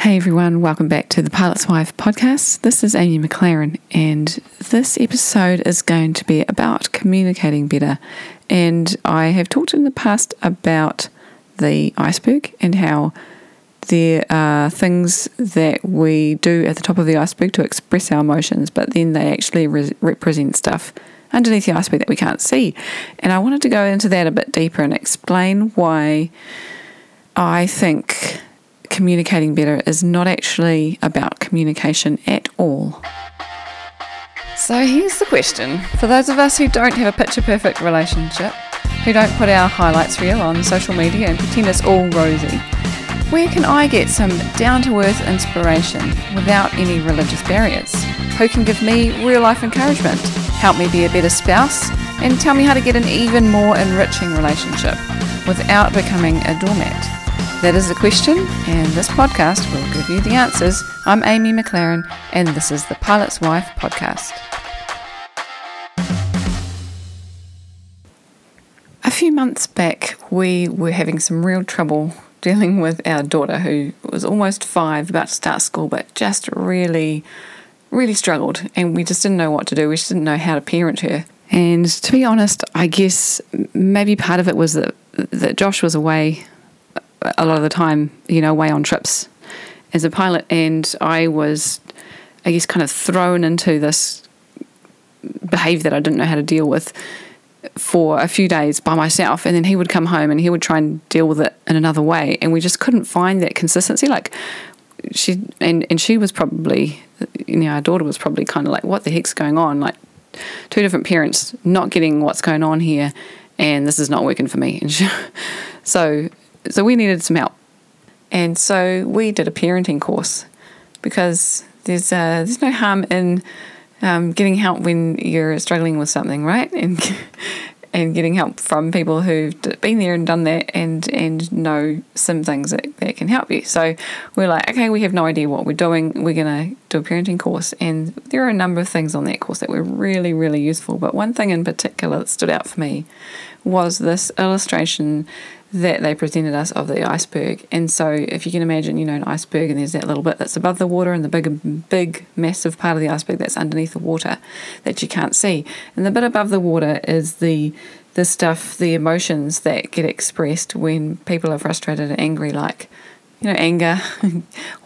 Hey everyone, welcome back to the Pilot's Wife podcast. This is Amy McLaren, and this episode is going to be about communicating better. And I have talked in the past about the iceberg and how there are things that we do at the top of the iceberg to express our emotions, but then they actually re- represent stuff underneath the iceberg that we can't see. And I wanted to go into that a bit deeper and explain why I think communicating better is not actually about communication at all. So here's the question for those of us who don't have a picture perfect relationship, who don't put our highlights reel on social media and pretend it's all rosy, where can I get some down to earth inspiration without any religious barriers? Who can give me real life encouragement, help me be a better spouse, and tell me how to get an even more enriching relationship without becoming a doormat? That is the question, and this podcast will give you the answers. I'm Amy McLaren, and this is the Pilot's Wife podcast. A few months back, we were having some real trouble dealing with our daughter, who was almost five, about to start school, but just really, really struggled, and we just didn't know what to do. We just didn't know how to parent her. And to be honest, I guess maybe part of it was that that Josh was away a lot of the time, you know, away on trips. As a pilot, and I was, I guess, kind of thrown into this behavior that I didn't know how to deal with for a few days by myself and then he would come home and he would try and deal with it in another way and we just couldn't find that consistency. Like she and, and she was probably you know our daughter was probably kind of like what the heck's going on? Like two different parents not getting what's going on here and this is not working for me. And she, so so we needed some help. And so we did a parenting course because there's uh, there's no harm in um, getting help when you're struggling with something, right? And and getting help from people who've been there and done that and and know some things that, that can help you. So we're like, okay, we have no idea what we're doing. We're gonna do a parenting course, and there are a number of things on that course that were really really useful. But one thing in particular that stood out for me was this illustration that they presented us of the iceberg. And so, if you can imagine, you know, an iceberg, and there's that little bit that's above the water, and the big, big, massive part of the iceberg that's underneath the water that you can't see. And the bit above the water is the the stuff, the emotions that get expressed when people are frustrated and angry, like you know, anger,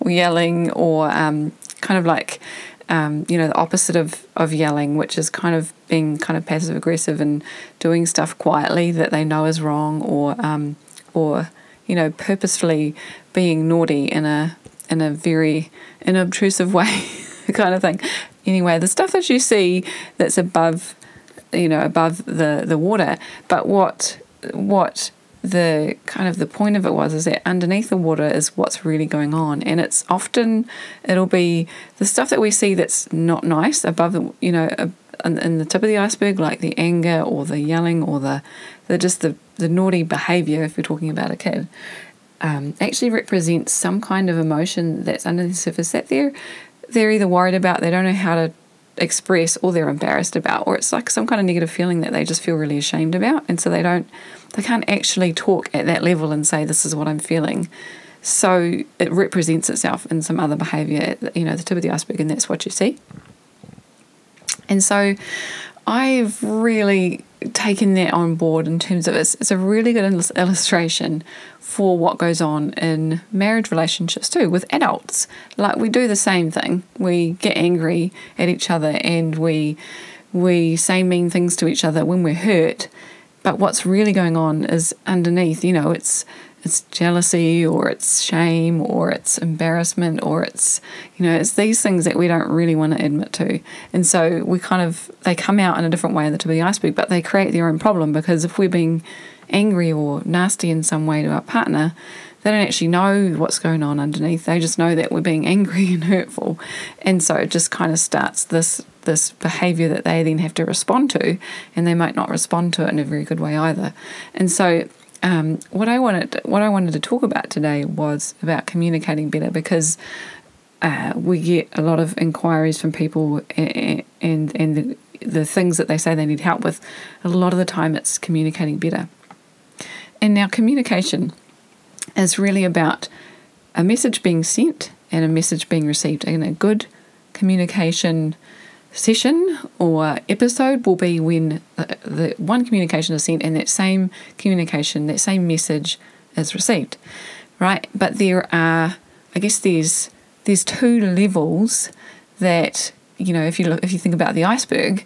or yelling, or um, kind of like um, you know, the opposite of, of yelling, which is kind of being kind of passive aggressive and doing stuff quietly that they know is wrong, or um, or you know, purposefully being naughty in a in a very inobtrusive way, kind of thing. Anyway, the stuff that you see that's above, you know, above the the water, but what what the kind of the point of it was is that underneath the water is what's really going on. And it's often it'll be the stuff that we see that's not nice above the you know in, the tip of the iceberg like the anger or the yelling or the the just the the naughty behavior if you're talking about a kid um, actually represents some kind of emotion that's under the surface that they're they're either worried about. They don't know how to express or they're embarrassed about or it's like some kind of negative feeling that they just feel really ashamed about and so they don't they can't actually talk at that level and say this is what i'm feeling. So it represents itself in some other behavior you know the tip of the iceberg and that's what you see. And so i've really taken that on board in terms of it's, it's a really good illustration for what goes on in marriage relationships too with adults. Like we do the same thing. We get angry at each other and we we say mean things to each other when we're hurt. But what's really going on is underneath, you know, it's it's jealousy or it's shame or it's embarrassment or it's you know it's these things that we don't really want to admit to. And so we kind of they come out in a different way than to be the iceberg but they create their own problem because if we're being angry or nasty in some way to our partner they don't actually know what's going on underneath. They just know that we're being angry and hurtful. And so it just kind of starts this this behavior that they then have to respond to and they might not respond to it in a very good way either. And so um, what I wanted what I wanted to talk about today was about communicating better because uh, we get a lot of inquiries from people and and, and the, the things that they say they need help with. A lot of the time, it's communicating better. And now, communication is really about a message being sent and a message being received. And a good communication session or episode will be when the, the one communication is sent and that same communication, that same message is received, right? But there are, I guess, there's there's two levels that you know if you look if you think about the iceberg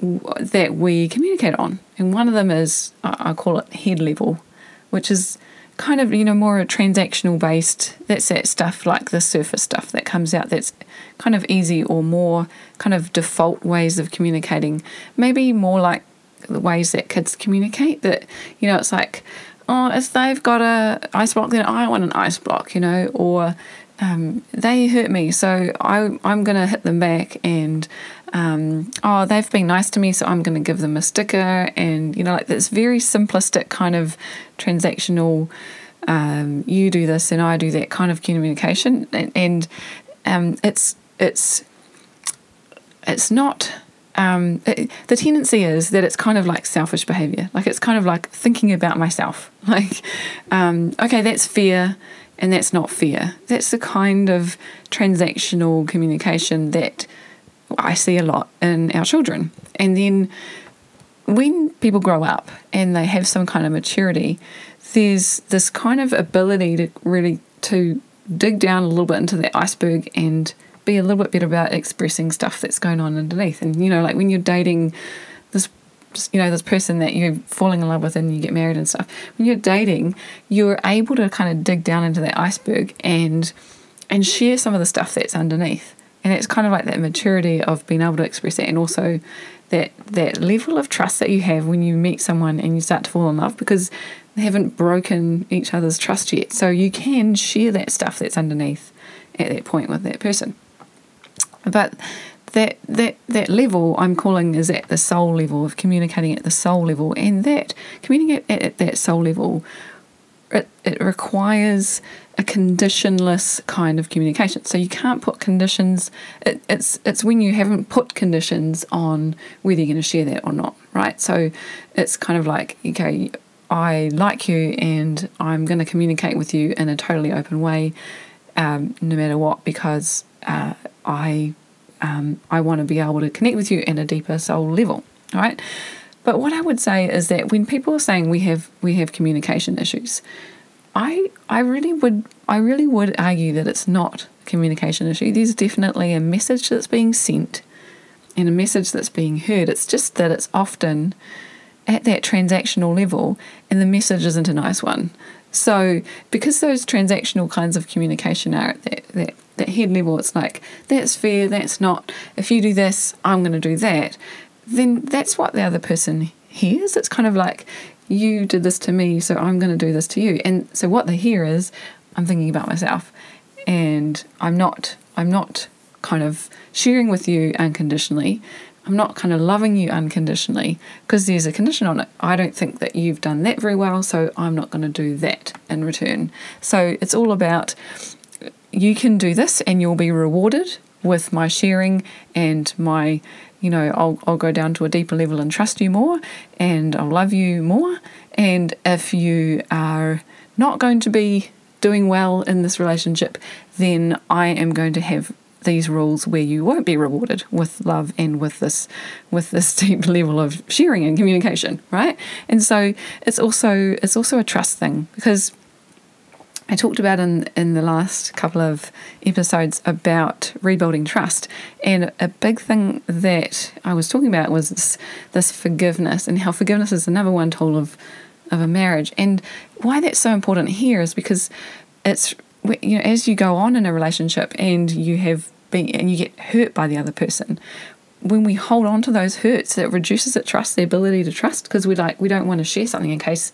that we communicate on, and one of them is I call it head level, which is kind of you know more a transactional based that's that stuff like the surface stuff that comes out that's kind of easy or more kind of default ways of communicating. Maybe more like the ways that kids communicate that you know it's like oh if they've got a ice block then i want an ice block you know or um, they hurt me so I, i'm going to hit them back and um, oh, they've been nice to me, so I'm going to give them a sticker. And, you know, like this very simplistic kind of transactional, um, you do this and I do that kind of communication. And, and um, it's, it's, it's not, um, it, the tendency is that it's kind of like selfish behavior. Like it's kind of like thinking about myself. Like, um, okay, that's fear and that's not fair. That's the kind of transactional communication that I see a lot in our children. And then when people grow up and they have some kind of maturity, there's this kind of ability to really to dig down a little bit into the iceberg and be a little bit better about expressing stuff that's going on underneath. And you know, like when you're dating you know, this person that you're falling in love with and you get married and stuff, when you're dating, you're able to kind of dig down into that iceberg and and share some of the stuff that's underneath. And it's kind of like that maturity of being able to express it and also that that level of trust that you have when you meet someone and you start to fall in love because they haven't broken each other's trust yet. So you can share that stuff that's underneath at that point with that person. But that that that level I'm calling is at the soul level of communicating at the soul level, and that communicating at, at that soul level it, it requires a conditionless kind of communication. So you can't put conditions. It, it's it's when you haven't put conditions on whether you're going to share that or not, right? So it's kind of like okay, I like you and I'm going to communicate with you in a totally open way, um, no matter what, because uh, I um, I want to be able to connect with you in a deeper soul level, right? But what I would say is that when people are saying we have we have communication issues, I I really would I really would argue that it's not a communication issue. There's definitely a message that's being sent and a message that's being heard. It's just that it's often at that transactional level and the message isn't a nice one. So because those transactional kinds of communication are at that, that, that head level, it's like, that's fair, that's not, if you do this, I'm going to do that then that's what the other person hears. It's kind of like, you did this to me, so I'm going to do this to you. And so what they hear is, I'm thinking about myself, and I'm not, I'm not kind of sharing with you unconditionally. I'm not kind of loving you unconditionally because there's a condition on it. I don't think that you've done that very well, so I'm not going to do that in return. So it's all about you can do this and you'll be rewarded with my sharing and my you know, I'll, I'll go down to a deeper level and trust you more and I'll love you more. And if you are not going to be doing well in this relationship, then I am going to have these rules where you won't be rewarded with love and with this with this deep level of sharing and communication right and so it's also it's also a trust thing because I talked about in, in the last couple of episodes about rebuilding trust. And a big thing that I was talking about was this, this forgiveness and how forgiveness is the number one tool of, of a marriage. And why that's so important here is because it's, you know, as you go on in a relationship and you have been, and you get hurt by the other person, when we hold on to those hurts, it reduces the trust, the ability to trust, because we like we don't want to share something in case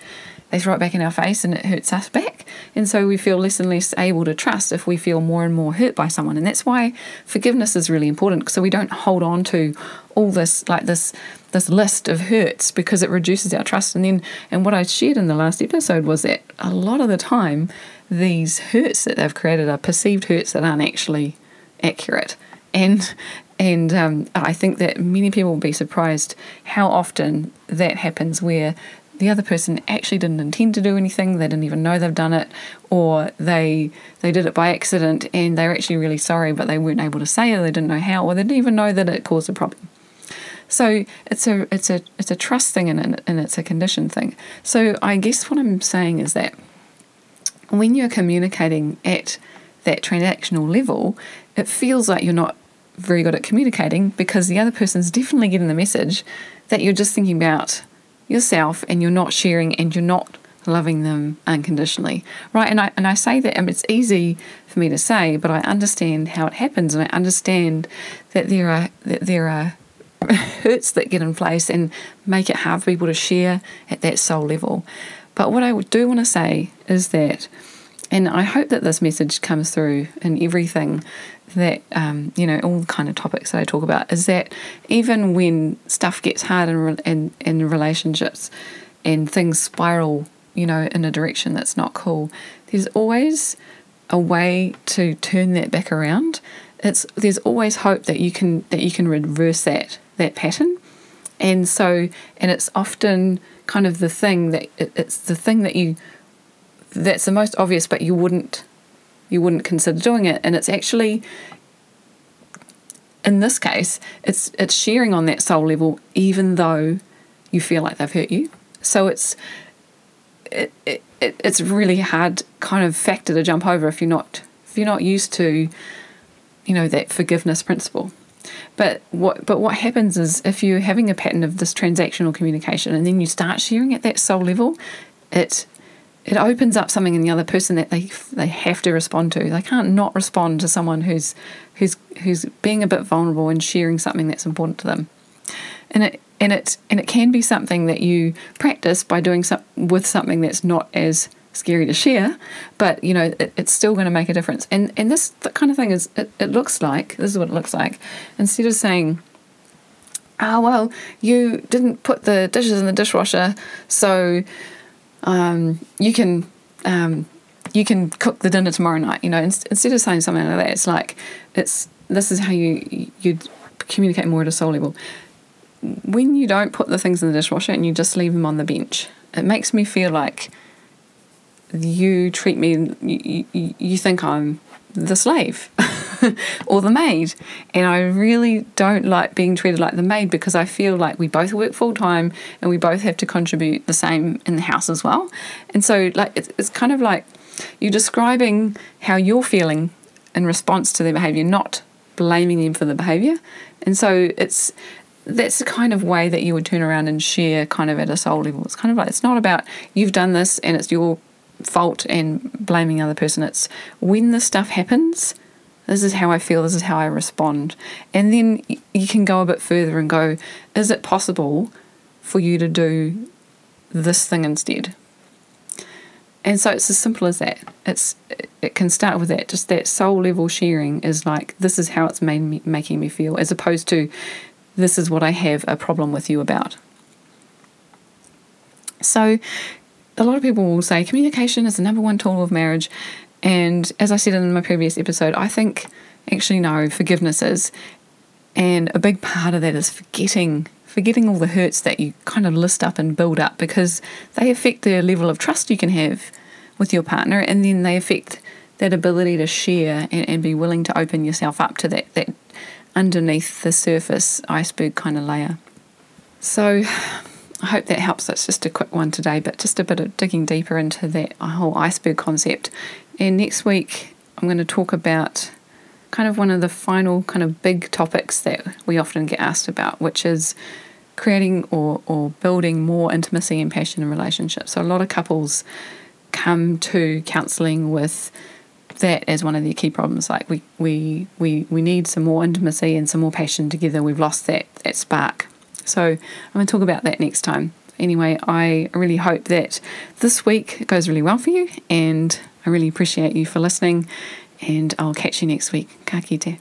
they throw it back in our face and it hurts us back. And so we feel less and less able to trust if we feel more and more hurt by someone. And that's why forgiveness is really important so we don't hold on to all this like this this list of hurts because it reduces our trust. And then and what I shared in the last episode was that a lot of the time these hurts that they've created are perceived hurts that aren't actually accurate. And and um, I think that many people will be surprised how often that happens where the other person actually didn't intend to do anything, they didn't even know they've done it, or they they did it by accident and they're actually really sorry, but they weren't able to say it, they didn't know how, or they didn't even know that it caused a problem. So it's a it's a it's a trust thing and, and it's a condition thing. So I guess what I'm saying is that when you're communicating at that transactional level, it feels like you're not very good at communicating because the other person's definitely getting the message that you're just thinking about yourself and you're not sharing and you're not loving them unconditionally. Right? And i and i say that and it's easy for me to say but i understand how it happens and i understand that there are that there are hurts that get in place and make it hard for people to share at that soul level but what i do want to say is that and i hope that this message comes through in everything that um, you know all the kind of topics that I talk about is that even when stuff gets hard in, in in relationships and things spiral you know in a direction that's not cool there's always a way to turn that back around. It's there's always hope that you can that you can reverse that that pattern and so and it's often kind of the thing that it, it's the thing that you that's the most obvious but you wouldn't you wouldn't consider doing it. And it's actually, in this case, it's it's sharing on that soul level, even though you feel like they've hurt you. So it's it, it, it's really hard kind of factor to jump over if you're not if you're not used to you know that forgiveness principle but what but what happens is if you're having a pattern of this transactional communication and then you start sharing at that soul level it it opens up something in the other person that they they have to respond to. They can't not respond to someone who's who's who's being a bit vulnerable and sharing something that's important to them. And it and it and it can be something that you practice by doing some with something that's not as scary to share, but you know it, it's still going to make a difference. And and this kind of thing is it, it looks like this is what it looks like. Instead of saying, "Ah, oh, well, you didn't put the dishes in the dishwasher, so." um, you can um, you can cook the dinner tomorrow night. You know, instead of saying something like that, it's like it's this is how you you communicate more at a soul level. When you don't put the things in the dishwasher and you just leave them on the bench, it makes me feel like you treat me. You, you, think I'm the slave or the maid. And I really don't like being treated like the maid because I feel like we both work full time and we both have to contribute the same in the house as well. And so, like, it's, it's kind of like you're describing how you're feeling in response to their behavior, not blaming them for the behavior. And so, it's that's the kind of way that you would turn around and share kind of at a soul level. It's kind of like it's not about you've done this and it's your fault and blaming the other person. It's when the stuff happens, this is how I feel, this is how I respond. And then you can go a bit further and go, is it possible for you to do this thing instead? And so it's as simple as that. It's it can start with that. Just that soul level sharing is like this is how it's made me making me feel, as opposed to this is what I have a problem with you about. So a lot of people will say communication is the number one tool of marriage. And as I said in my previous episode, I think actually no, forgiveness is. And a big part of that is forgetting forgetting all the hurts that you kind of list up and build up because they affect the level of trust you can have with your partner and then they affect that ability to share and, and be willing to open yourself up to that that underneath the surface iceberg kind of layer. So I hope that helps. That's just a quick one today, but just a bit of digging deeper into that whole iceberg concept. And next week, I'm going to talk about kind of one of the final kind of big topics that we often get asked about, which is creating or, or building more intimacy and passion in relationships. So, a lot of couples come to counseling with that as one of their key problems. Like, we, we, we, we need some more intimacy and some more passion together. We've lost that, that spark. So I'm going to talk about that next time. Anyway, I really hope that this week goes really well for you, and I really appreciate you for listening. And I'll catch you next week. Ka kite.